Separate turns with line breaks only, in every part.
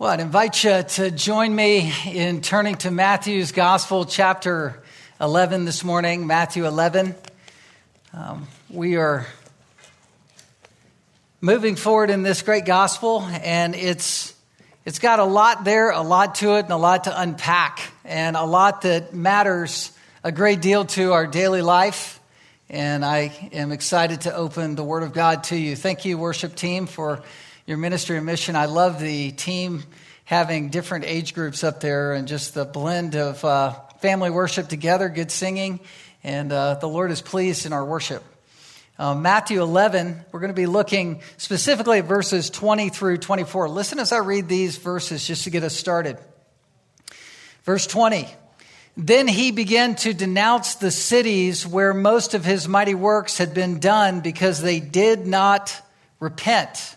Well, I'd invite you to join me in turning to Matthew's Gospel, chapter 11 this morning, Matthew 11. Um, we are moving forward in this great gospel, and it's, it's got a lot there, a lot to it, and a lot to unpack, and a lot that matters a great deal to our daily life. And I am excited to open the Word of God to you. Thank you, worship team, for your ministry and mission. I love the team having different age groups up there and just the blend of uh, family worship together, good singing, and uh, the Lord is pleased in our worship. Uh, Matthew 11, we're going to be looking specifically at verses 20 through 24. Listen as I read these verses just to get us started. Verse 20. Then he began to denounce the cities where most of his mighty works had been done because they did not repent.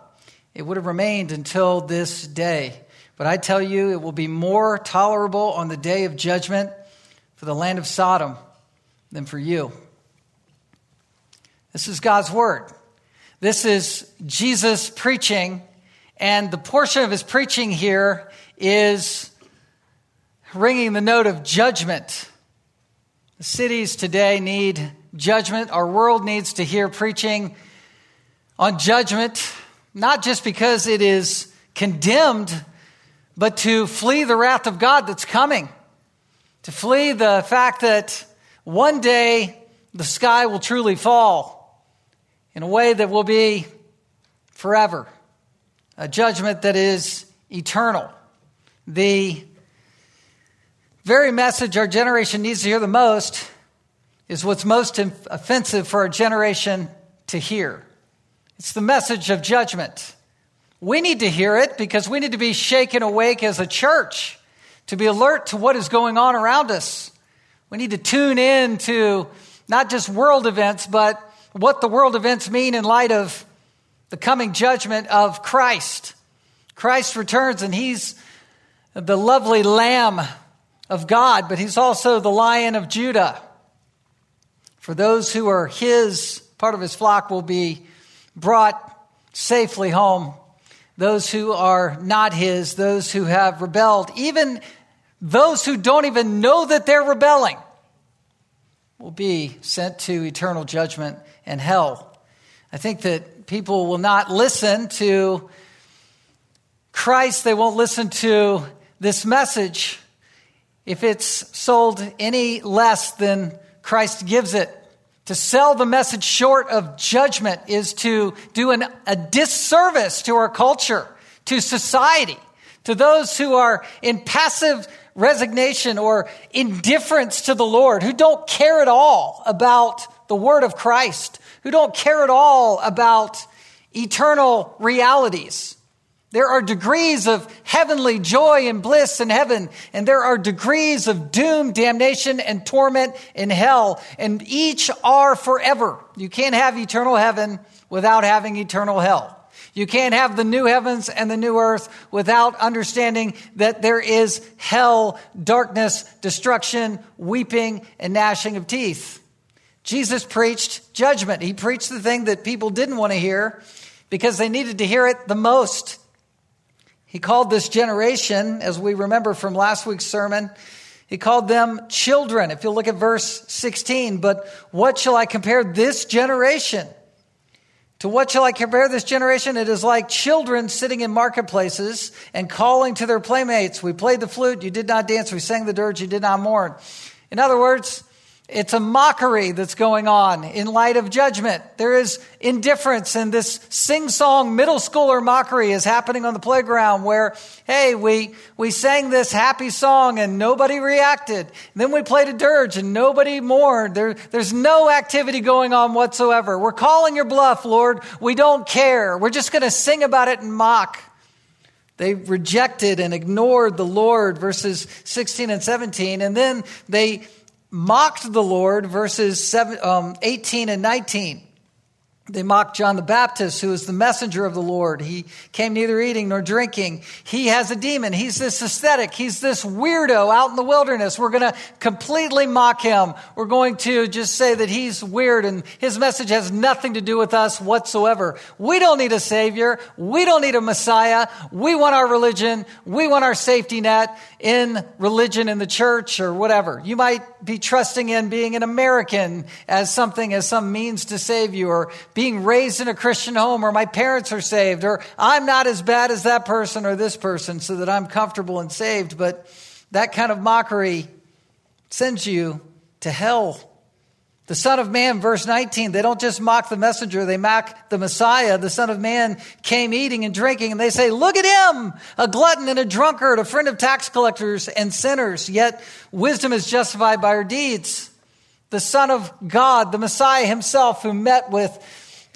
it would have remained until this day. But I tell you, it will be more tolerable on the day of judgment for the land of Sodom than for you. This is God's word. This is Jesus preaching, and the portion of his preaching here is ringing the note of judgment. The cities today need judgment. Our world needs to hear preaching on judgment not just because it is condemned, but to flee the wrath of God that's coming, to flee the fact that one day the sky will truly fall in a way that will be forever, a judgment that is eternal. The very message our generation needs to hear the most is what's most offensive for our generation to hear. It's the message of judgment. We need to hear it because we need to be shaken awake as a church, to be alert to what is going on around us. We need to tune in to not just world events, but what the world events mean in light of the coming judgment of Christ. Christ returns and he's the lovely lamb of God, but he's also the lion of Judah. For those who are his, part of his flock will be brought safely home. Those who are not his, those who have rebelled, even those who don't even know that they're rebelling, will be sent to eternal judgment and hell. I think that people will not listen to Christ, they won't listen to this message if it's sold any less than Christ gives it. To sell the message short of judgment is to do an, a disservice to our culture, to society, to those who are in passive resignation or indifference to the Lord, who don't care at all about the word of Christ, who don't care at all about eternal realities. There are degrees of heavenly joy and bliss in heaven, and there are degrees of doom, damnation, and torment in hell, and each are forever. You can't have eternal heaven without having eternal hell. You can't have the new heavens and the new earth without understanding that there is hell, darkness, destruction, weeping, and gnashing of teeth. Jesus preached judgment. He preached the thing that people didn't want to hear because they needed to hear it the most. He called this generation, as we remember from last week's sermon, he called them children. If you look at verse 16, but what shall I compare this generation? To what shall I compare this generation? It is like children sitting in marketplaces and calling to their playmates. We played the flute, you did not dance. We sang the dirge, you did not mourn. In other words, it's a mockery that's going on in light of judgment. There is indifference and this sing song middle schooler mockery is happening on the playground where, hey, we, we sang this happy song and nobody reacted. And then we played a dirge and nobody mourned. There, there's no activity going on whatsoever. We're calling your bluff, Lord. We don't care. We're just going to sing about it and mock They rejected and ignored the Lord, verses 16 and 17. And then they mocked the Lord, verses um, 18 and 19. They mocked John the Baptist, who is the messenger of the Lord. He came neither eating nor drinking. He has a demon. He's this aesthetic. He's this weirdo out in the wilderness. We're going to completely mock him. We're going to just say that he's weird and his message has nothing to do with us whatsoever. We don't need a savior. We don't need a Messiah. We want our religion. We want our safety net in religion in the church or whatever. You might be trusting in being an American as something, as some means to save you or being raised in a Christian home or my parents are saved or I'm not as bad as that person or this person so that I'm comfortable and saved. But that kind of mockery sends you to hell. The Son of Man, verse 19, they don't just mock the messenger, they mock the Messiah. The Son of Man came eating and drinking, and they say, Look at him, a glutton and a drunkard, a friend of tax collectors and sinners. Yet wisdom is justified by her deeds. The Son of God, the Messiah himself, who met with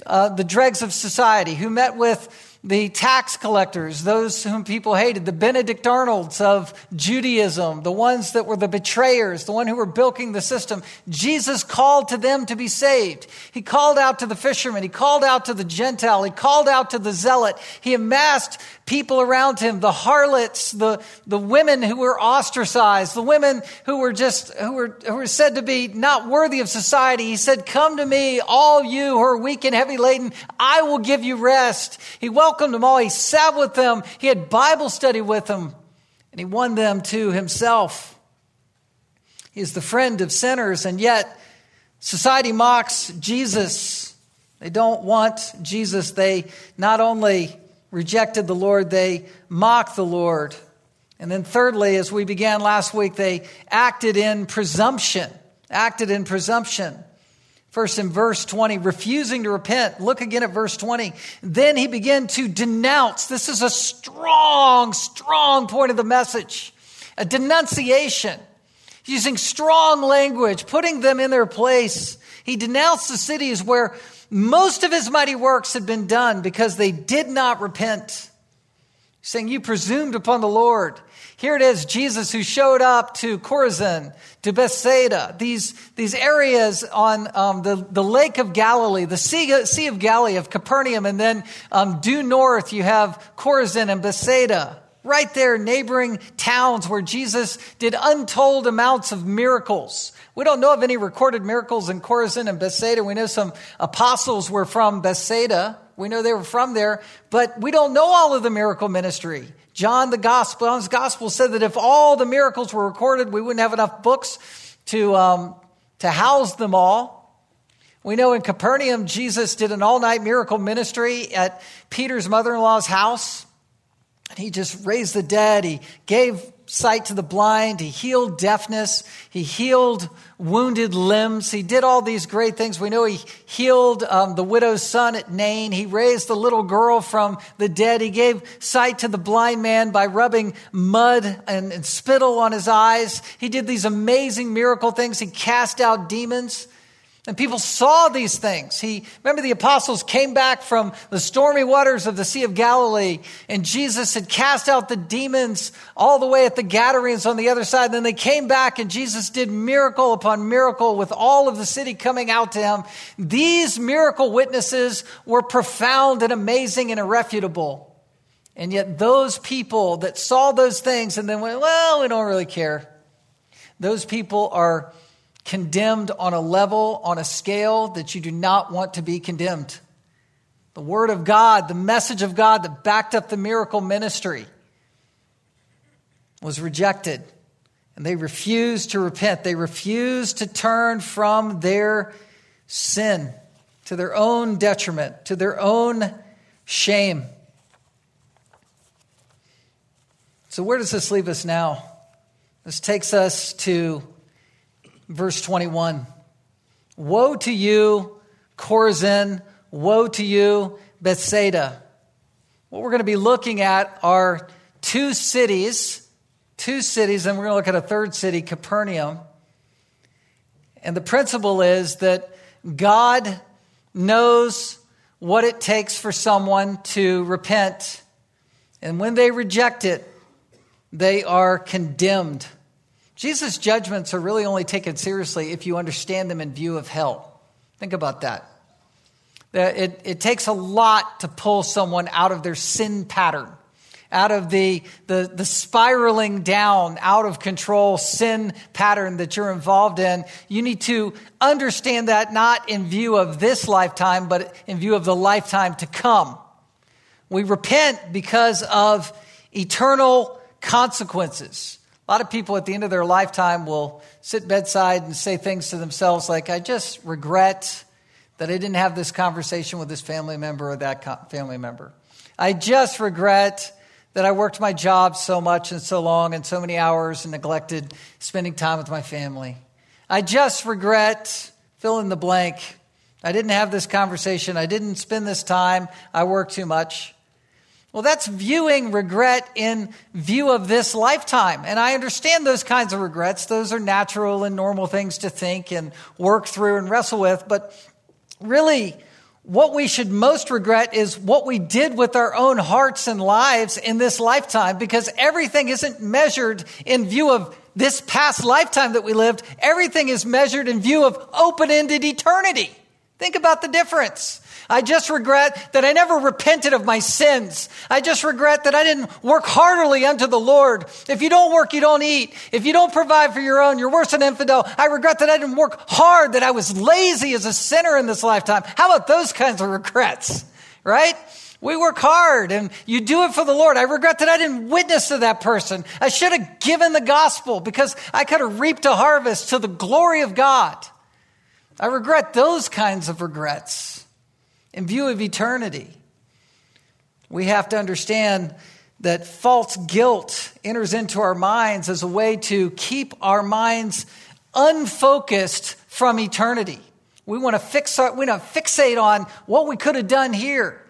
uh, the dregs of society, who met with the tax collectors, those whom people hated, the Benedict Arnolds of Judaism, the ones that were the betrayers, the one who were bilking the system. Jesus called to them to be saved. He called out to the fishermen. He called out to the Gentile. He called out to the zealot. He amassed people around him, the harlots, the, the women who were ostracized, the women who were just, who were, who were said to be not worthy of society. He said, come to me, all you who are weak and heavy laden. I will give you rest. He welcomed them all. He sat with them. He had Bible study with them and he won them to himself. He is the friend of sinners and yet society mocks Jesus. They don't want Jesus. They not only rejected the Lord, they mocked the Lord. And then, thirdly, as we began last week, they acted in presumption. Acted in presumption. First in verse 20, refusing to repent. Look again at verse 20. Then he began to denounce. This is a strong, strong point of the message. A denunciation. Using strong language, putting them in their place. He denounced the cities where most of his mighty works had been done because they did not repent. Saying, You presumed upon the Lord. Here it is, Jesus who showed up to Chorazin, to Bethsaida, these, these areas on um, the, the Lake of Galilee, the sea, sea of Galilee of Capernaum, and then um, due north you have Chorazin and Bethsaida. Right there, neighboring towns where Jesus did untold amounts of miracles. We don't know of any recorded miracles in Chorazin and Bethsaida. We know some apostles were from Bethsaida. We know they were from there, but we don't know all of the miracle ministry. John, the gospel, John's gospel said that if all the miracles were recorded, we wouldn't have enough books to, um, to house them all. We know in Capernaum, Jesus did an all night miracle ministry at Peter's mother in law's house. And he just raised the dead. He gave sight to the blind. He healed deafness. He healed wounded limbs. He did all these great things. We know he healed um, the widow's son at Nain. He raised the little girl from the dead. He gave sight to the blind man by rubbing mud and, and spittle on his eyes. He did these amazing miracle things. He cast out demons. And people saw these things. He, remember the apostles came back from the stormy waters of the Sea of Galilee and Jesus had cast out the demons all the way at the Gadarenes on the other side. And then they came back and Jesus did miracle upon miracle with all of the city coming out to him. These miracle witnesses were profound and amazing and irrefutable. And yet those people that saw those things and then went, well, we don't really care. Those people are condemned on a level, on a scale that you do not want to be condemned. The Word of God, the message of God that backed up the miracle ministry was rejected. And they refused to repent. They refused to turn from their sin to their own detriment, to their own shame. So, where does this leave us now? This takes us to verse 21. Woe to you, Chorazin! Woe to you, Bethsaida! What we're going to be looking at are two cities, two cities, and we're going to look at a third city, Capernaum. And the principle is that God knows what it takes for someone to repent And when they reject it, they are condemned. Jesus' judgments are really only taken seriously if you understand them in view of hell. Think about that. It, it takes a lot to pull someone out of their sin pattern, out of the, the, the spiraling down, out of control sin pattern that you're involved in. You need to understand that not in view of this lifetime, but in view of the lifetime to come. We repent because of eternal consequences. A lot of people at the end of their lifetime will sit bedside and say things to themselves like, I just regret that I didn't have this conversation with this family member or that family member. I just regret that I worked my job so much and so long and so many hours and neglected spending time with my family. I just regret fill in the blank. I didn't have this conversation. I didn't spend this time. I worked too much. Well, that's viewing regret in view of this lifetime. And I understand those kinds of regrets. Those are natural and normal things to think and work through and wrestle with. But really, what we should most regret is what we did with our own hearts and lives in this lifetime because everything isn't measured in view of this past lifetime that we lived. Everything is measured in view of open ended eternity. Think about the difference. I just regret that I never repented of my sins. I just regret that I didn't work heartily unto the Lord. If you don't work, you don't eat. If you don't provide for your own, you're worse than infidel. I regret that I didn't work hard, that I was lazy as a sinner in this lifetime. How about those kinds of regrets? Right? We work hard and you do it for the Lord. I regret that I didn't witness to that person. I should have given the gospel because I could have reaped a harvest to the glory of God. I regret those kinds of regrets in view of eternity. We have to understand that false guilt enters into our minds as a way to keep our minds unfocused from eternity. We want to fix our, we want to fixate on what we could have done here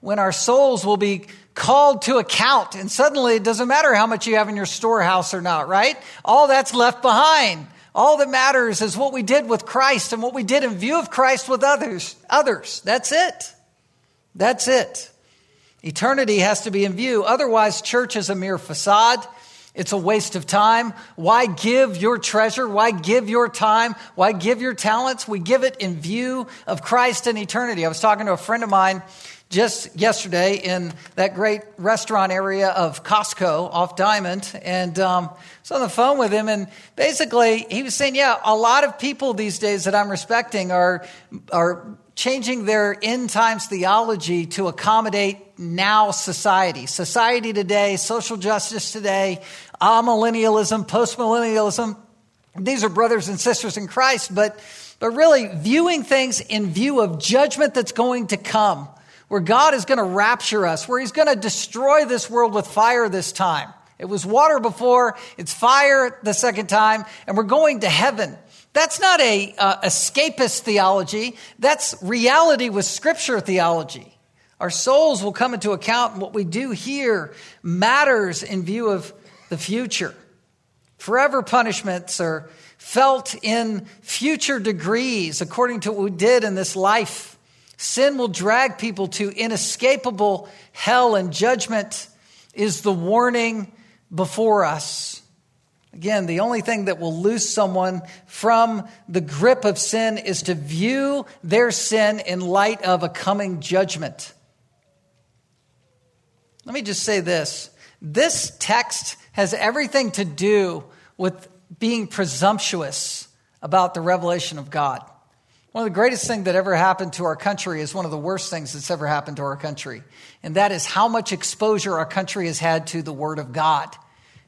when our souls will be called to account and suddenly it doesn't matter how much you have in your storehouse or not, right? All that's left behind. All that matters is what we did with Christ and what we did in view of Christ with others. Others. That's it. That's it. Eternity has to be in view. Otherwise, church is a mere facade. It's a waste of time. Why give your treasure? Why give your time? Why give your talents? We give it in view of Christ and eternity. I was talking to a friend of mine just yesterday in that great restaurant area of Costco off Diamond, and um, I was on the phone with him, and basically he was saying, "Yeah, a lot of people these days that I'm respecting are are changing their end times theology to accommodate now society, society today, social justice today, amillennialism, postmillennialism. These are brothers and sisters in Christ, but but really viewing things in view of judgment that's going to come." Where God is going to rapture us, where He's going to destroy this world with fire this time. It was water before, it's fire the second time, and we're going to heaven. That's not a uh, escapist theology. That's reality with scripture theology. Our souls will come into account, and what we do here matters in view of the future. Forever punishments are felt in future degrees according to what we did in this life. Sin will drag people to inescapable hell, and judgment is the warning before us. Again, the only thing that will loose someone from the grip of sin is to view their sin in light of a coming judgment. Let me just say this this text has everything to do with being presumptuous about the revelation of God. One of the greatest things that ever happened to our country is one of the worst things that's ever happened to our country. And that is how much exposure our country has had to the Word of God.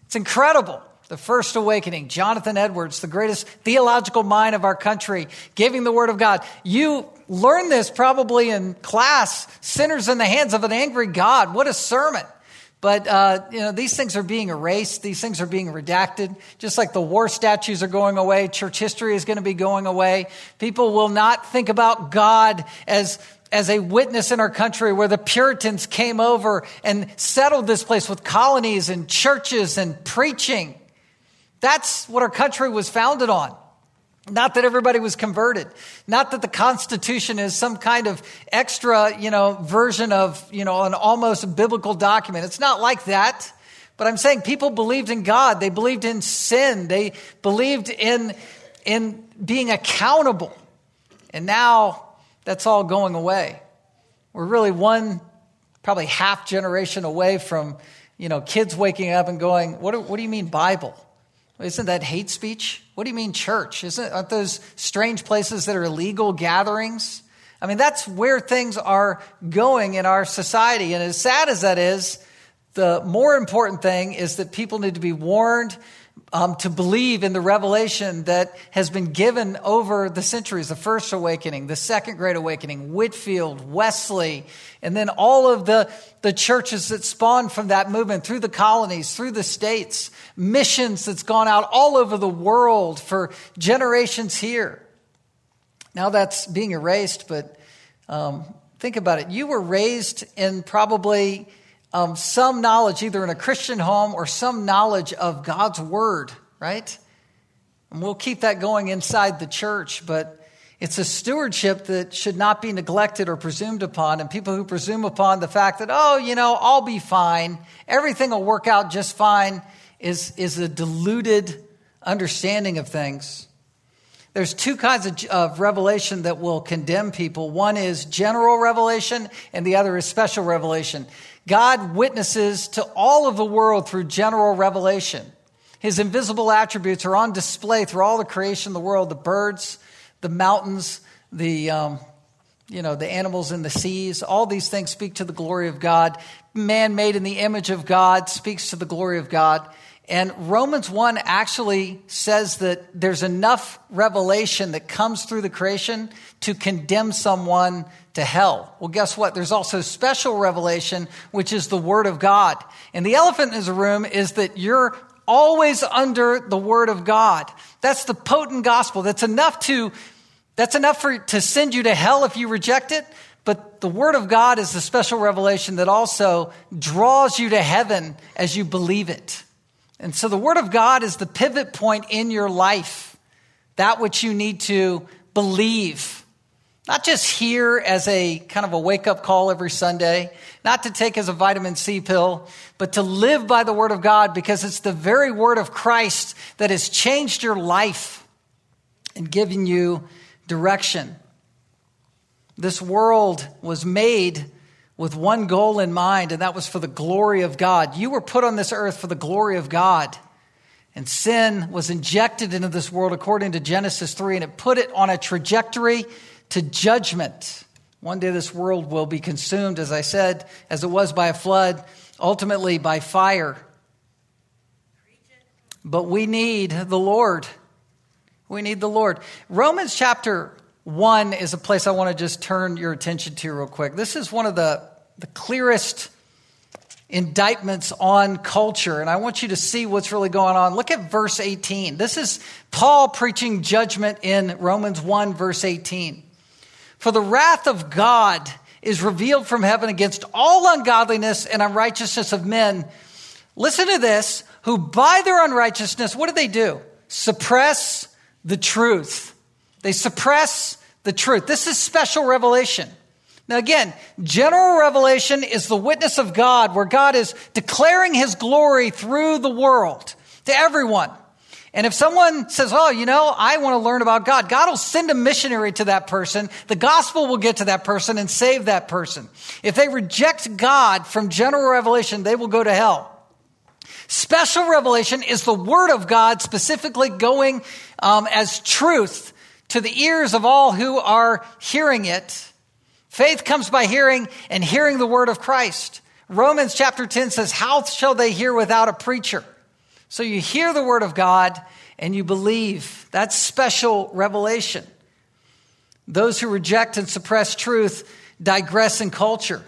It's incredible. The First Awakening, Jonathan Edwards, the greatest theological mind of our country, giving the Word of God. You learned this probably in class, Sinners in the Hands of an Angry God. What a sermon. But uh, you know, these things are being erased. These things are being redacted. Just like the war statues are going away, church history is going to be going away. People will not think about God as as a witness in our country where the Puritans came over and settled this place with colonies and churches and preaching. That's what our country was founded on. Not that everybody was converted. Not that the Constitution is some kind of extra, you know, version of, you know, an almost biblical document. It's not like that. But I'm saying people believed in God. They believed in sin. They believed in, in being accountable. And now that's all going away. We're really one, probably half generation away from, you know, kids waking up and going, what do, what do you mean Bible? Isn't that hate speech? What do you mean church? Isn't aren't those strange places that are illegal gatherings? I mean, that's where things are going in our society. And as sad as that is, the more important thing is that people need to be warned um, to believe in the revelation that has been given over the centuries the first awakening, the second great awakening, Whitefield, Wesley, and then all of the, the churches that spawned from that movement through the colonies, through the states, missions that's gone out all over the world for generations here. Now that's being erased, but um, think about it. You were raised in probably um, some knowledge, either in a Christian home or some knowledge of God's word, right? And we'll keep that going inside the church, but it's a stewardship that should not be neglected or presumed upon. And people who presume upon the fact that, oh, you know, I'll be fine, everything will work out just fine, is, is a diluted understanding of things. There's two kinds of, of, revelation that will condemn people. One is general revelation, and the other is special revelation. God witnesses to all of the world through general revelation. His invisible attributes are on display through all the creation of the world the birds, the mountains, the, um, you know, the animals in the seas. All these things speak to the glory of God. Man made in the image of God speaks to the glory of God. And Romans 1 actually says that there's enough revelation that comes through the creation to condemn someone to hell. Well, guess what? There's also special revelation, which is the Word of God. And the elephant in the room is that you're always under the Word of God. That's the potent gospel. That's enough to, that's enough for, to send you to hell if you reject it. But the Word of God is the special revelation that also draws you to heaven as you believe it. And so the Word of God is the pivot point in your life, that which you need to believe. Not just hear as a kind of a wake up call every Sunday, not to take as a vitamin C pill, but to live by the Word of God because it's the very Word of Christ that has changed your life and given you direction. This world was made with one goal in mind, and that was for the glory of God. You were put on this earth for the glory of God. And sin was injected into this world according to Genesis 3, and it put it on a trajectory to judgment. One day this world will be consumed, as I said, as it was by a flood, ultimately by fire. But we need the Lord. We need the Lord. Romans chapter one is a place I want to just turn your attention to real quick. This is one of the, the clearest indictments on culture, and I want you to see what's really going on. Look at verse 18. This is Paul preaching judgment in Romans 1, verse 18. For the wrath of God is revealed from heaven against all ungodliness and unrighteousness of men. Listen to this, who by their unrighteousness, what do they do? Suppress the truth. They suppress the truth. This is special revelation. Now, again, general revelation is the witness of God, where God is declaring his glory through the world to everyone. And if someone says, Oh, you know, I want to learn about God, God will send a missionary to that person. The gospel will get to that person and save that person. If they reject God from general revelation, they will go to hell. Special revelation is the word of God specifically going um, as truth to the ears of all who are hearing it. Faith comes by hearing and hearing the word of Christ. Romans chapter 10 says, How shall they hear without a preacher? So you hear the word of God and you believe. That's special revelation. Those who reject and suppress truth digress in culture.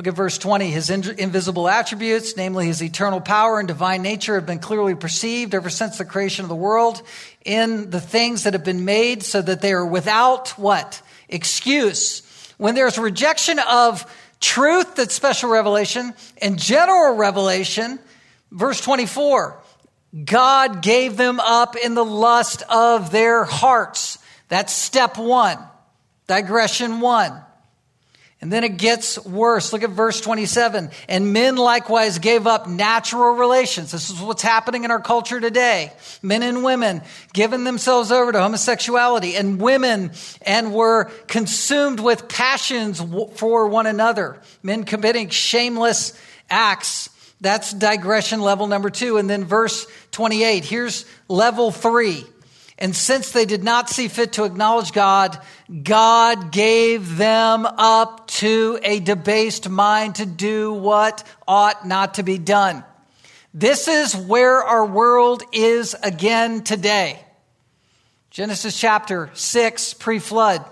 Look at verse 20. His invisible attributes, namely his eternal power and divine nature, have been clearly perceived ever since the creation of the world in the things that have been made so that they are without what? Excuse. When there's rejection of truth, that's special revelation, and general revelation, verse 24, God gave them up in the lust of their hearts. That's step one, digression one. And then it gets worse. Look at verse 27. And men likewise gave up natural relations. This is what's happening in our culture today. Men and women giving themselves over to homosexuality and women and were consumed with passions for one another. Men committing shameless acts. That's digression level number two. And then verse 28. Here's level three. And since they did not see fit to acknowledge God, God gave them up to a debased mind to do what ought not to be done. This is where our world is again today. Genesis chapter 6, pre flood,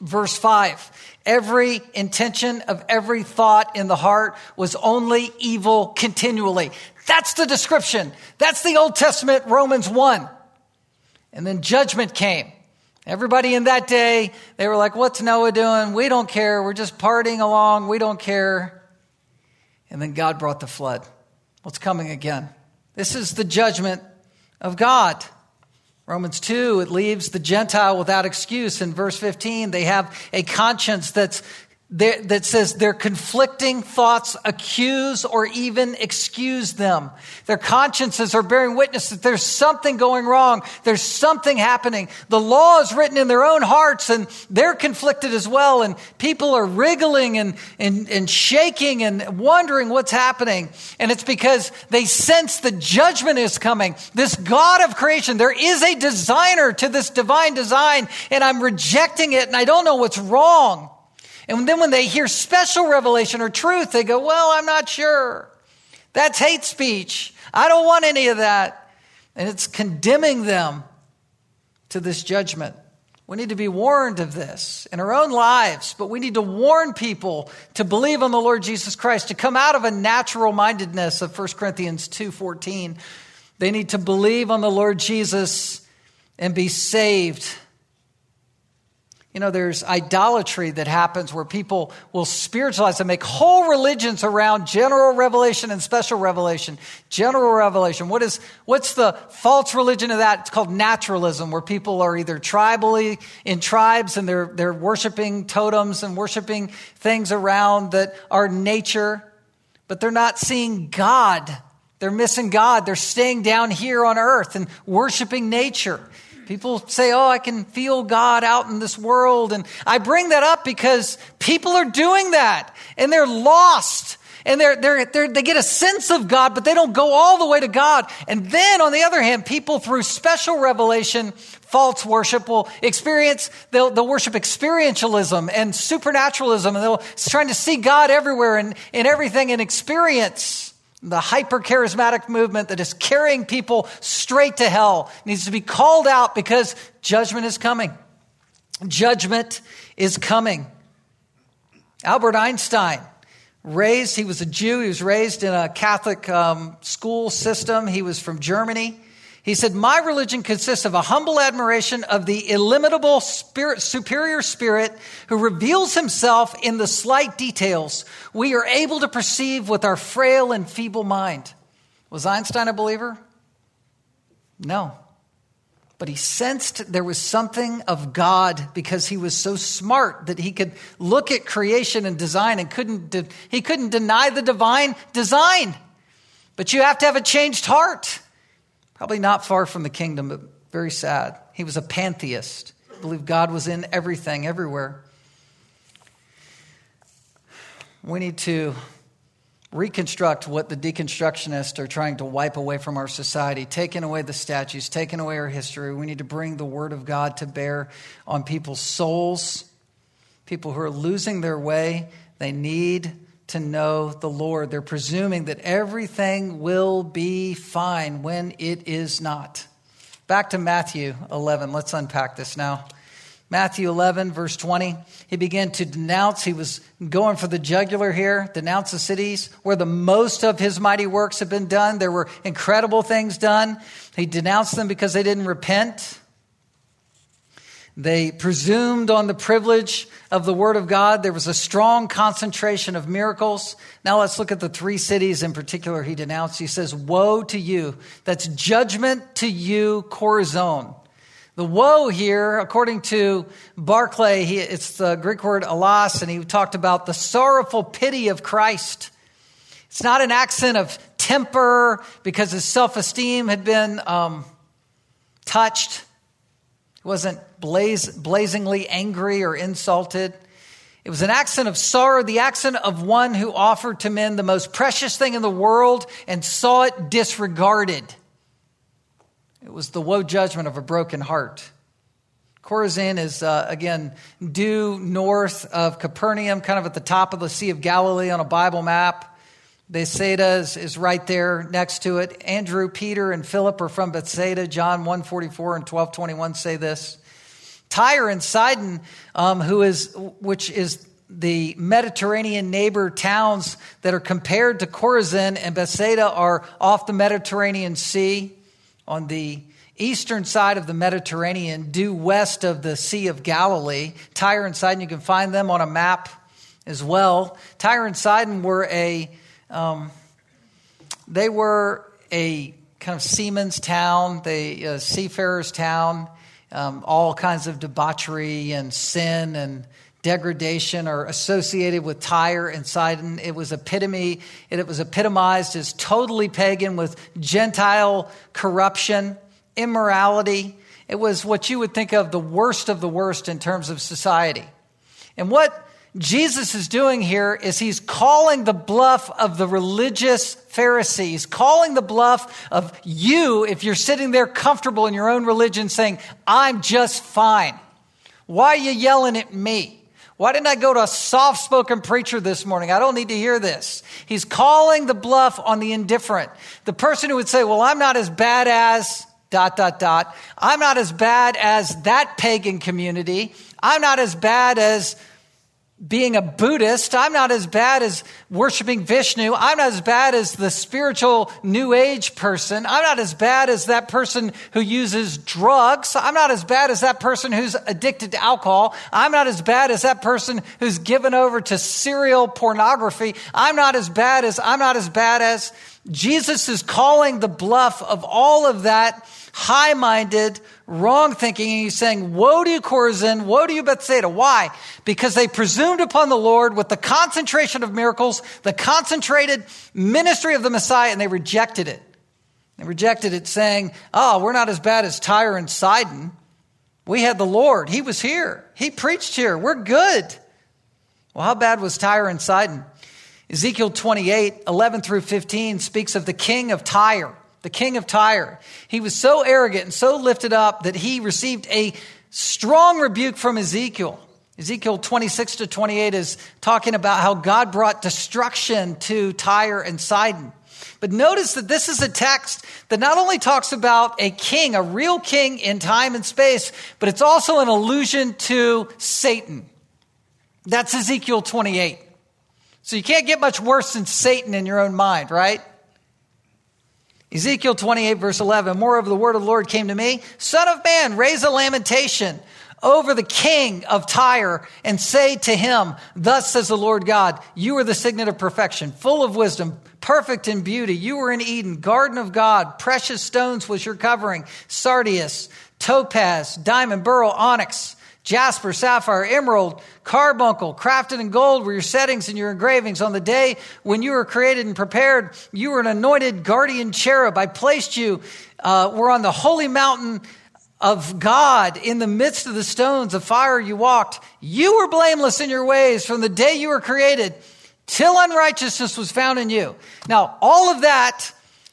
verse 5. Every intention of every thought in the heart was only evil continually. That's the description. That's the Old Testament Romans 1. And then judgment came. Everybody in that day, they were like, What's Noah doing? We don't care. We're just partying along. We don't care. And then God brought the flood. What's coming again? This is the judgment of God. Romans 2, it leaves the Gentile without excuse. In verse 15, they have a conscience that's that says their conflicting thoughts accuse or even excuse them. Their consciences are bearing witness that there's something going wrong. There's something happening. The law is written in their own hearts and they're conflicted as well. And people are wriggling and, and, and shaking and wondering what's happening. And it's because they sense the judgment is coming. This God of creation, there is a designer to this divine design and I'm rejecting it and I don't know what's wrong. And then when they hear special revelation or truth, they go, Well, I'm not sure. That's hate speech. I don't want any of that. And it's condemning them to this judgment. We need to be warned of this in our own lives, but we need to warn people to believe on the Lord Jesus Christ, to come out of a natural mindedness of 1 Corinthians 2:14. They need to believe on the Lord Jesus and be saved you know, there's idolatry that happens where people will spiritualize and make whole religions around general revelation and special revelation. General revelation. What is, what's the false religion of that? It's called naturalism, where people are either tribally in tribes and they're, they're worshiping totems and worshiping things around that are nature, but they're not seeing God. They're missing God. They're staying down here on earth and worshiping nature. People say, Oh, I can feel God out in this world. And I bring that up because people are doing that and they're lost and they're, they're, they're, they get a sense of God, but they don't go all the way to God. And then on the other hand, people through special revelation, false worship will experience, they'll, they'll worship experientialism and supernaturalism and they'll trying to see God everywhere and in everything and experience the hyper charismatic movement that is carrying people straight to hell needs to be called out because judgment is coming. Judgment is coming. Albert Einstein, raised, he was a Jew, he was raised in a Catholic um, school system, he was from Germany. He said, My religion consists of a humble admiration of the illimitable spirit, superior spirit who reveals himself in the slight details we are able to perceive with our frail and feeble mind. Was Einstein a believer? No. But he sensed there was something of God because he was so smart that he could look at creation and design and couldn't de- he couldn't deny the divine design. But you have to have a changed heart. Probably not far from the kingdom, but very sad. He was a pantheist, believed God was in everything, everywhere. We need to reconstruct what the deconstructionists are trying to wipe away from our society, taking away the statues, taking away our history. We need to bring the Word of God to bear on people's souls, people who are losing their way. They need to know the Lord. They're presuming that everything will be fine when it is not. Back to Matthew 11. Let's unpack this now. Matthew 11, verse 20. He began to denounce, he was going for the jugular here, denounce the cities where the most of his mighty works have been done. There were incredible things done. He denounced them because they didn't repent. They presumed on the privilege of the Word of God. There was a strong concentration of miracles. Now let's look at the three cities in particular he denounced. He says, Woe to you. That's judgment to you, Chorazin. The woe here, according to Barclay, he, it's the Greek word alas, and he talked about the sorrowful pity of Christ. It's not an accent of temper because his self esteem had been um, touched. He wasn't blaze, blazingly angry or insulted. It was an accent of sorrow, the accent of one who offered to men the most precious thing in the world and saw it disregarded. It was the woe judgment of a broken heart. Chorazin is, uh, again, due north of Capernaum, kind of at the top of the Sea of Galilee on a Bible map. Bethsaida is, is right there next to it. Andrew, Peter, and Philip are from Bethsaida. John 144 and 1221 say this. Tyre and Sidon, um, who is, which is the Mediterranean neighbor towns that are compared to Chorazin and Bethsaida, are off the Mediterranean Sea on the eastern side of the Mediterranean, due west of the Sea of Galilee. Tyre and Sidon, you can find them on a map as well. Tyre and Sidon were a um, they were a kind of seaman's town, the seafarers' town. Um, all kinds of debauchery and sin and degradation are associated with Tyre and Sidon. It was epitome, it was epitomized as totally pagan with Gentile corruption, immorality. It was what you would think of the worst of the worst in terms of society. And what Jesus is doing here is he's calling the bluff of the religious Pharisees, calling the bluff of you if you're sitting there comfortable in your own religion saying, I'm just fine. Why are you yelling at me? Why didn't I go to a soft spoken preacher this morning? I don't need to hear this. He's calling the bluff on the indifferent. The person who would say, Well, I'm not as bad as dot, dot, dot. I'm not as bad as that pagan community. I'm not as bad as being a Buddhist. I'm not as bad as worshiping Vishnu. I'm not as bad as the spiritual New Age person. I'm not as bad as that person who uses drugs. I'm not as bad as that person who's addicted to alcohol. I'm not as bad as that person who's given over to serial pornography. I'm not as bad as, I'm not as bad as. Jesus is calling the bluff of all of that high minded, wrong thinking. And he's saying, Woe to you, Chorazin! Woe to you, Bethsaida. Why? Because they presumed upon the Lord with the concentration of miracles, the concentrated ministry of the Messiah, and they rejected it. They rejected it, saying, Oh, we're not as bad as Tyre and Sidon. We had the Lord. He was here. He preached here. We're good. Well, how bad was Tyre and Sidon? Ezekiel 28, 11 through 15 speaks of the king of Tyre the king of Tyre. He was so arrogant and so lifted up that he received a strong rebuke from Ezekiel. Ezekiel 26 to 28 is talking about how God brought destruction to Tyre and Sidon. But notice that this is a text that not only talks about a king, a real king in time and space, but it's also an allusion to Satan. That's Ezekiel 28. So you can't get much worse than Satan in your own mind, right? Ezekiel 28, verse 11. Moreover, the word of the Lord came to me Son of man, raise a lamentation over the king of Tyre and say to him, Thus says the Lord God, you are the signet of perfection, full of wisdom, perfect in beauty. You were in Eden, garden of God. Precious stones was your covering sardius, topaz, diamond, beryl, onyx jasper, sapphire, emerald, carbuncle, crafted in gold were your settings and your engravings. On the day when you were created and prepared, you were an anointed guardian cherub. I placed you, uh, were on the holy mountain of God in the midst of the stones of fire you walked. You were blameless in your ways from the day you were created till unrighteousness was found in you. Now, all of that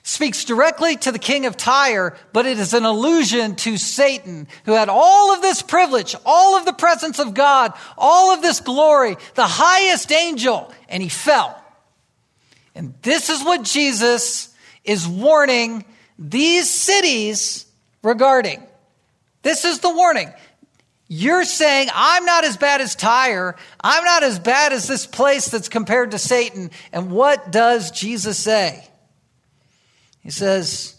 speaks directly to the king of Tyre, but it is an allusion to Satan, who had all of this privilege, all of the presence of God, all of this glory, the highest angel, and he fell. And this is what Jesus is warning these cities regarding. This is the warning. You're saying, I'm not as bad as Tyre. I'm not as bad as this place that's compared to Satan. And what does Jesus say? He says,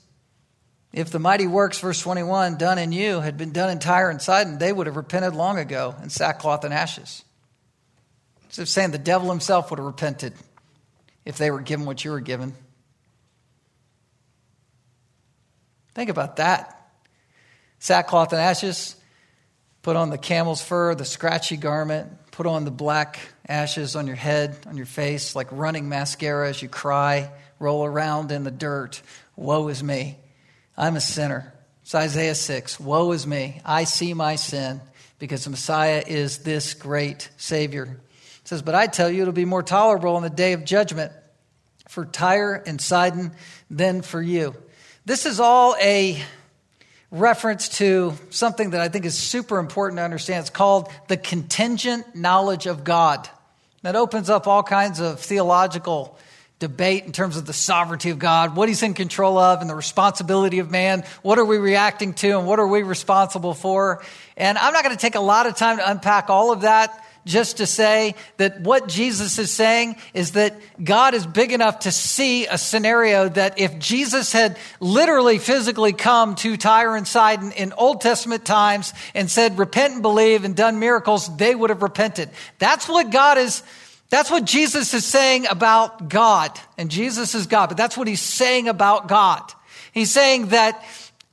If the mighty works, verse 21, done in you had been done in Tyre and Sidon, they would have repented long ago in sackcloth and ashes. So saying the devil himself would have repented if they were given what you were given. Think about that. Sackcloth and ashes, put on the camel's fur, the scratchy garment, put on the black ashes on your head, on your face, like running mascara as you cry, roll around in the dirt. Woe is me. I'm a sinner. It's Isaiah 6. Woe is me. I see my sin because the Messiah is this great Savior. It says, But I tell you, it'll be more tolerable on the day of judgment for Tyre and Sidon than for you. This is all a reference to something that I think is super important to understand. It's called the contingent knowledge of God. That opens up all kinds of theological debate in terms of the sovereignty of God, what he's in control of, and the responsibility of man. What are we reacting to, and what are we responsible for? And I'm not going to take a lot of time to unpack all of that just to say that what Jesus is saying is that God is big enough to see a scenario that if Jesus had literally physically come to Tyre and Sidon in Old Testament times and said, repent and believe and done miracles, they would have repented. That's what God is that's what Jesus is saying about God. And Jesus is God, but that's what he's saying about God. He's saying that,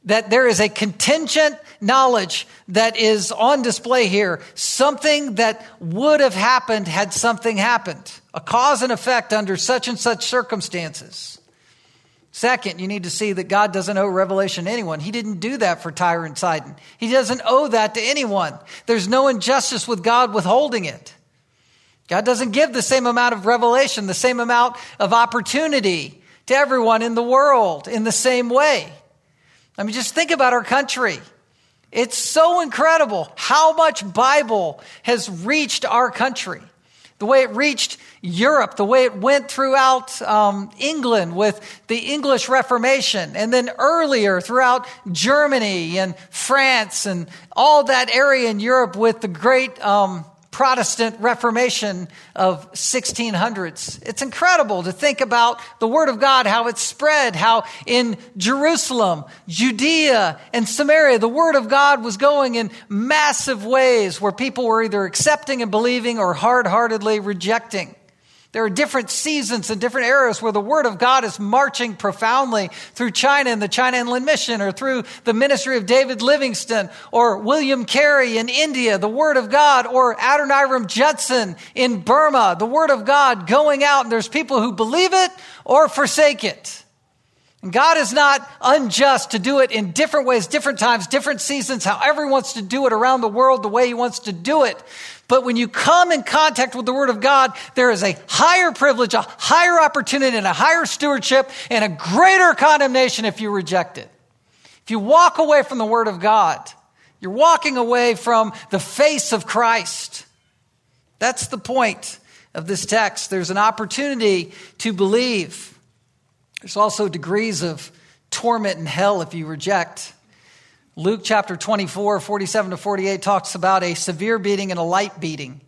that there is a contingent knowledge that is on display here. Something that would have happened had something happened. A cause and effect under such and such circumstances. Second, you need to see that God doesn't owe revelation to anyone. He didn't do that for Tyre and Sidon. He doesn't owe that to anyone. There's no injustice with God withholding it. God doesn't give the same amount of revelation, the same amount of opportunity to everyone in the world in the same way. I mean, just think about our country. It's so incredible how much Bible has reached our country. The way it reached Europe, the way it went throughout um, England with the English Reformation, and then earlier throughout Germany and France and all that area in Europe with the great um, Protestant Reformation of 1600s. It's incredible to think about the Word of God, how it spread, how in Jerusalem, Judea, and Samaria, the Word of God was going in massive ways where people were either accepting and believing or hard heartedly rejecting. There are different seasons and different eras where the Word of God is marching profoundly through China and the China Inland Mission, or through the ministry of David Livingstone, or William Carey in India, the Word of God, or Adoniram Judson in Burma, the Word of God going out, and there's people who believe it or forsake it. And God is not unjust to do it in different ways, different times, different seasons, however He wants to do it around the world, the way He wants to do it. But when you come in contact with the Word of God, there is a higher privilege, a higher opportunity, and a higher stewardship, and a greater condemnation if you reject it. If you walk away from the Word of God, you're walking away from the face of Christ. That's the point of this text. There's an opportunity to believe. There's also degrees of torment in hell if you reject. Luke chapter 24, 47 to 48 talks about a severe beating and a light beating.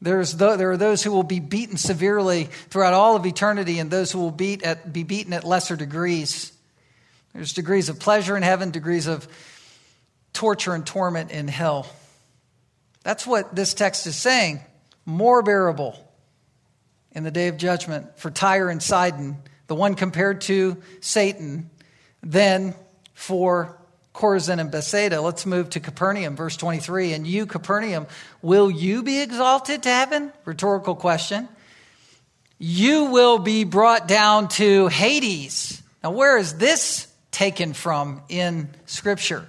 There's the, there are those who will be beaten severely throughout all of eternity and those who will beat at, be beaten at lesser degrees. There's degrees of pleasure in heaven, degrees of torture and torment in hell. That's what this text is saying. More bearable in the day of judgment for Tyre and Sidon, the one compared to Satan, than for Chorazin and Bethsaida. Let's move to Capernaum, verse 23. And you, Capernaum, will you be exalted to heaven? Rhetorical question. You will be brought down to Hades. Now, where is this taken from in Scripture?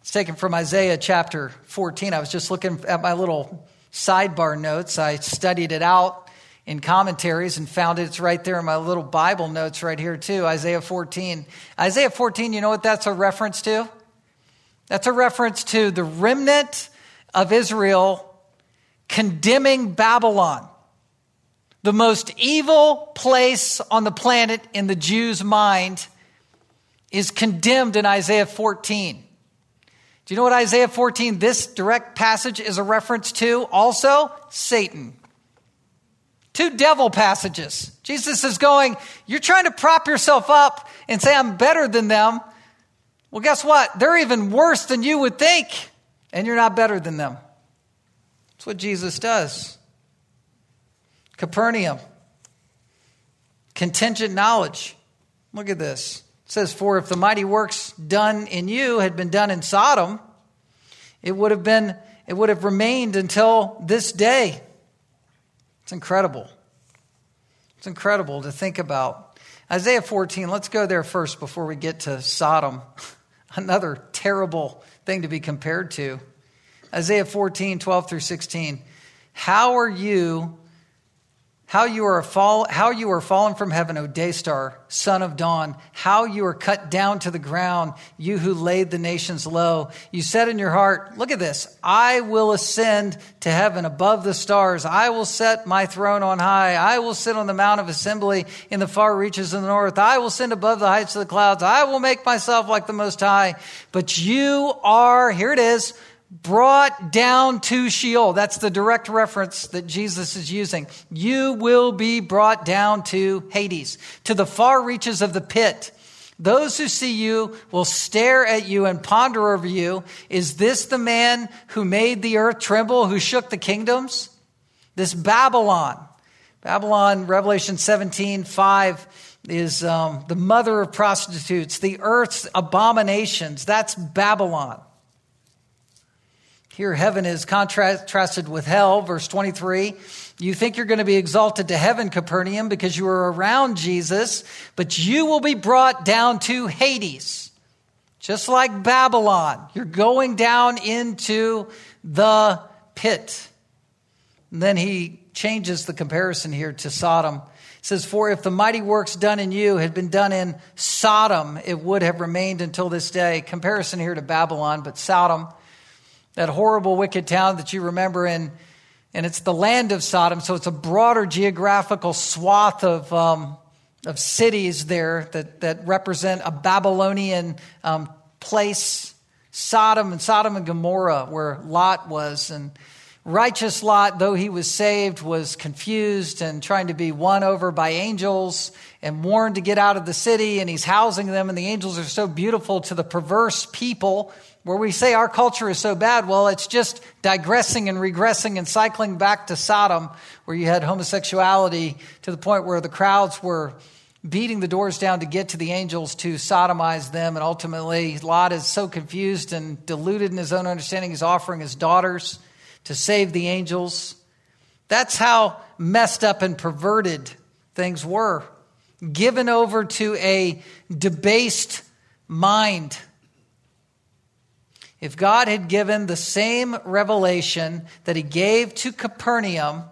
It's taken from Isaiah chapter 14. I was just looking at my little sidebar notes. I studied it out in commentaries and found it. It's right there in my little Bible notes right here, too. Isaiah 14. Isaiah 14, you know what that's a reference to? That's a reference to the remnant of Israel condemning Babylon, the most evil place on the planet in the Jews' mind, is condemned in Isaiah 14. Do you know what Isaiah 14, this direct passage, is a reference to? Also, Satan Two devil passages. Jesus is going, You're trying to prop yourself up and say, I'm better than them. Well, guess what? They're even worse than you would think, and you're not better than them. That's what Jesus does. Capernaum, contingent knowledge. Look at this. It says, For if the mighty works done in you had been done in Sodom, it would have been, it would have remained until this day. It's incredible. It's incredible to think about. Isaiah 14, let's go there first before we get to Sodom. Another terrible thing to be compared to. Isaiah 14, 12 through 16. How are you how you are fall, how you are fallen from heaven, O day star, son of dawn. How you are cut down to the ground, you who laid the nations low. You said in your heart, look at this. I will ascend to heaven above the stars. I will set my throne on high. I will sit on the mount of assembly in the far reaches of the north. I will send above the heights of the clouds. I will make myself like the most high. But you are, here it is, brought down to Sheol. That's the direct reference that Jesus is using. You will be brought down to Hades, to the far reaches of the pit. Those who see you will stare at you and ponder over you. Is this the man who made the earth tremble, who shook the kingdoms? This Babylon. Babylon, Revelation 17, 5 is um, the mother of prostitutes, the earth's abominations. That's Babylon. Here, heaven is contrasted with hell. Verse 23 You think you're going to be exalted to heaven, Capernaum, because you are around Jesus, but you will be brought down to Hades. Just like Babylon, you're going down into the pit. And then he changes the comparison here to Sodom. He says, For if the mighty works done in you had been done in Sodom, it would have remained until this day. Comparison here to Babylon, but Sodom that horrible, wicked town that you remember in, and it's the land of Sodom, so it's a broader geographical swath of, um, of cities there that, that represent a Babylonian um, place. Sodom and Sodom and Gomorrah, where Lot was. And righteous Lot, though he was saved, was confused and trying to be won over by angels and warned to get out of the city. And he's housing them, and the angels are so beautiful to the perverse people where we say our culture is so bad, well, it's just digressing and regressing and cycling back to Sodom, where you had homosexuality to the point where the crowds were beating the doors down to get to the angels to sodomize them. And ultimately, Lot is so confused and deluded in his own understanding, he's offering his daughters to save the angels. That's how messed up and perverted things were. Given over to a debased mind if God had given the same revelation that he gave to Capernaum,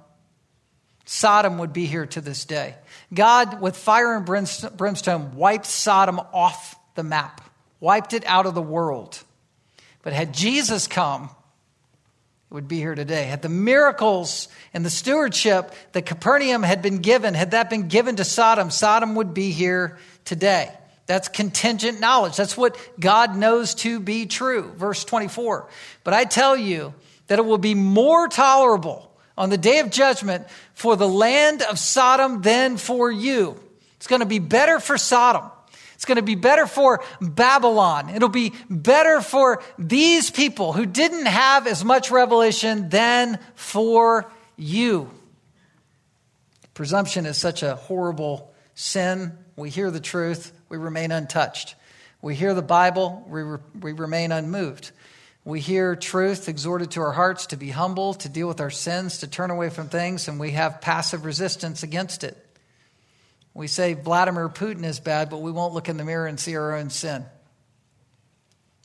Sodom would be here to this day. God, with fire and brimstone, wiped Sodom off the map, wiped it out of the world. But had Jesus come, it would be here today. Had the miracles and the stewardship that Capernaum had been given, had that been given to Sodom, Sodom would be here today. That's contingent knowledge. That's what God knows to be true. Verse 24. But I tell you that it will be more tolerable on the day of judgment for the land of Sodom than for you. It's going to be better for Sodom. It's going to be better for Babylon. It'll be better for these people who didn't have as much revelation than for you. Presumption is such a horrible sin. We hear the truth we remain untouched. We hear the Bible, we, re- we remain unmoved. We hear truth exhorted to our hearts to be humble, to deal with our sins, to turn away from things, and we have passive resistance against it. We say Vladimir Putin is bad, but we won't look in the mirror and see our own sin.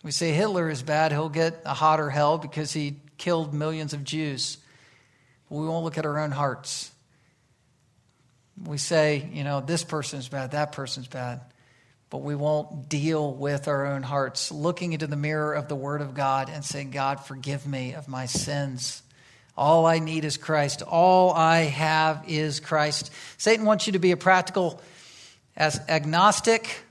We say Hitler is bad, he'll get a hotter hell because he killed millions of Jews. We won't look at our own hearts. We say, you know, this person is bad, that person's bad but we won't deal with our own hearts, looking into the mirror of the Word of God and saying, God, forgive me of my sins. All I need is Christ. All I have is Christ. Satan wants you to be a practical as agnostic.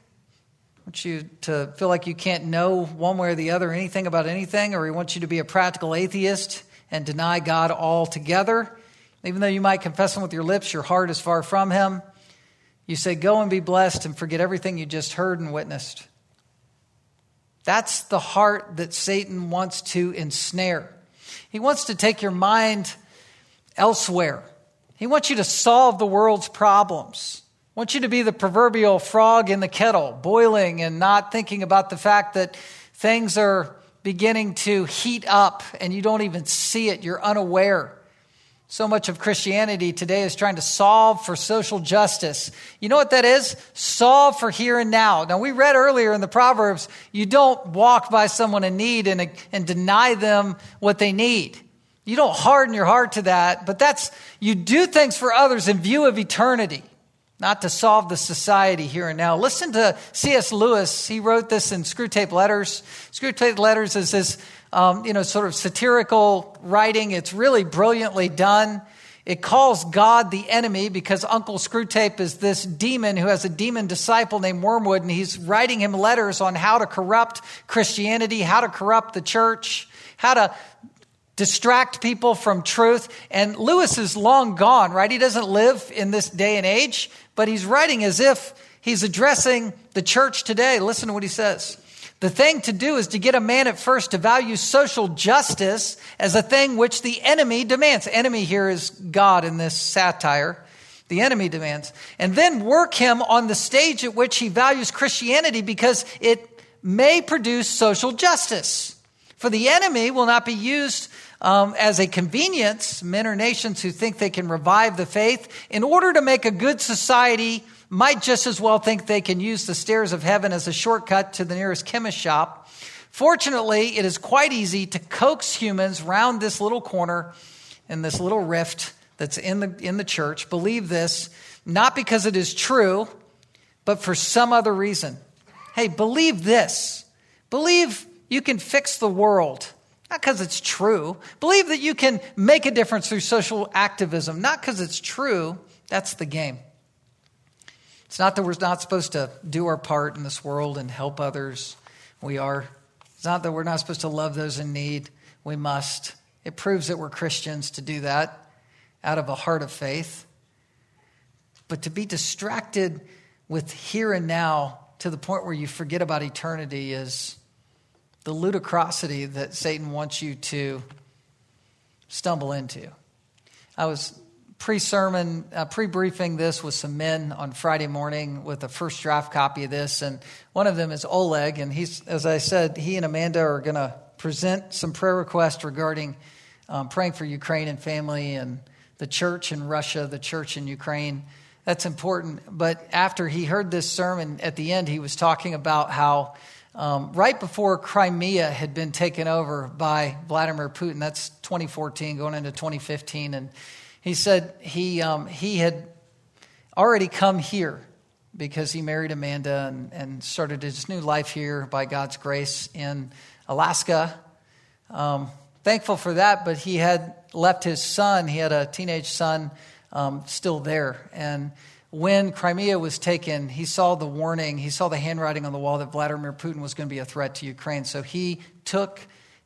Wants you to feel like you can't know one way or the other anything about anything, or he wants you to be a practical atheist and deny God altogether. Even though you might confess him with your lips, your heart is far from him. You say, Go and be blessed and forget everything you just heard and witnessed. That's the heart that Satan wants to ensnare. He wants to take your mind elsewhere. He wants you to solve the world's problems. He wants you to be the proverbial frog in the kettle, boiling and not thinking about the fact that things are beginning to heat up and you don't even see it. You're unaware. So much of Christianity today is trying to solve for social justice. You know what that is? Solve for here and now. Now, we read earlier in the Proverbs, you don't walk by someone in need and, and deny them what they need. You don't harden your heart to that, but that's, you do things for others in view of eternity, not to solve the society here and now. Listen to C.S. Lewis. He wrote this in Screwtape Letters. Screwtape Letters is this um, you know, sort of satirical writing. It's really brilliantly done. It calls God the enemy because Uncle Screwtape is this demon who has a demon disciple named Wormwood, and he's writing him letters on how to corrupt Christianity, how to corrupt the church, how to distract people from truth. And Lewis is long gone, right? He doesn't live in this day and age, but he's writing as if he's addressing the church today. Listen to what he says. The thing to do is to get a man at first to value social justice as a thing which the enemy demands. Enemy here is God in this satire. The enemy demands. And then work him on the stage at which he values Christianity because it may produce social justice. For the enemy will not be used um, as a convenience, men or nations who think they can revive the faith, in order to make a good society might just as well think they can use the stairs of heaven as a shortcut to the nearest chemist shop. Fortunately, it is quite easy to coax humans round this little corner in this little rift that's in the, in the church. Believe this, not because it is true, but for some other reason. Hey, believe this. Believe you can fix the world. Not because it's true. Believe that you can make a difference through social activism. Not because it's true. That's the game. It's not that we're not supposed to do our part in this world and help others. We are. It's not that we're not supposed to love those in need. We must. It proves that we're Christians to do that out of a heart of faith. But to be distracted with here and now to the point where you forget about eternity is the ludicrosity that Satan wants you to stumble into. I was pre sermon, uh, pre briefing this with some men on Friday morning with a first draft copy of this. And one of them is Oleg. And he's, as I said, he and Amanda are going to present some prayer requests regarding um, praying for Ukraine and family and the church in Russia, the church in Ukraine. That's important. But after he heard this sermon at the end, he was talking about how. Um, right before Crimea had been taken over by Vladimir Putin, that's 2014, going into 2015, and he said he, um, he had already come here because he married Amanda and, and started his new life here by God's grace in Alaska. Um, thankful for that, but he had left his son, he had a teenage son um, still there. And when Crimea was taken, he saw the warning, he saw the handwriting on the wall that Vladimir Putin was going to be a threat to Ukraine. So he took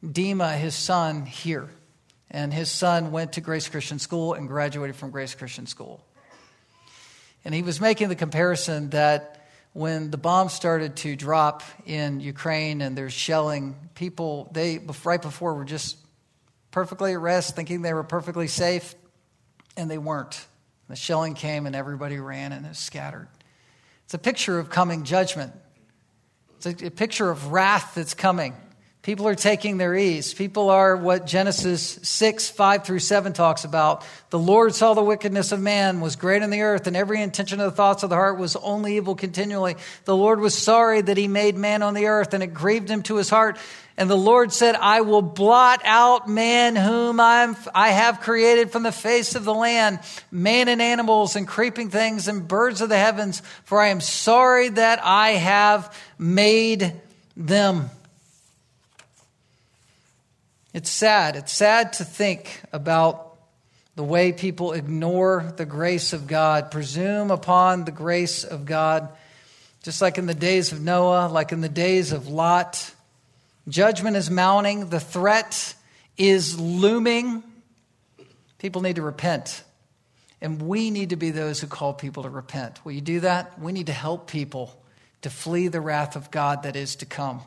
Dima, his son, here and his son went to Grace Christian School and graduated from Grace Christian School. And he was making the comparison that when the bombs started to drop in Ukraine and there's shelling, people, they, right before, were just perfectly at rest, thinking they were perfectly safe, and they weren't. The shelling came and everybody ran and it scattered. It's a picture of coming judgment. It's a, a picture of wrath that's coming. People are taking their ease. People are what Genesis 6, 5 through 7 talks about. The Lord saw the wickedness of man was great in the earth, and every intention of the thoughts of the heart was only evil continually. The Lord was sorry that he made man on the earth, and it grieved him to his heart. And the Lord said, I will blot out man whom I'm, I have created from the face of the land, man and animals and creeping things and birds of the heavens, for I am sorry that I have made them. It's sad. It's sad to think about the way people ignore the grace of God, presume upon the grace of God, just like in the days of Noah, like in the days of Lot. Judgment is mounting, the threat is looming. People need to repent. And we need to be those who call people to repent. Will you do that? We need to help people to flee the wrath of God that is to come.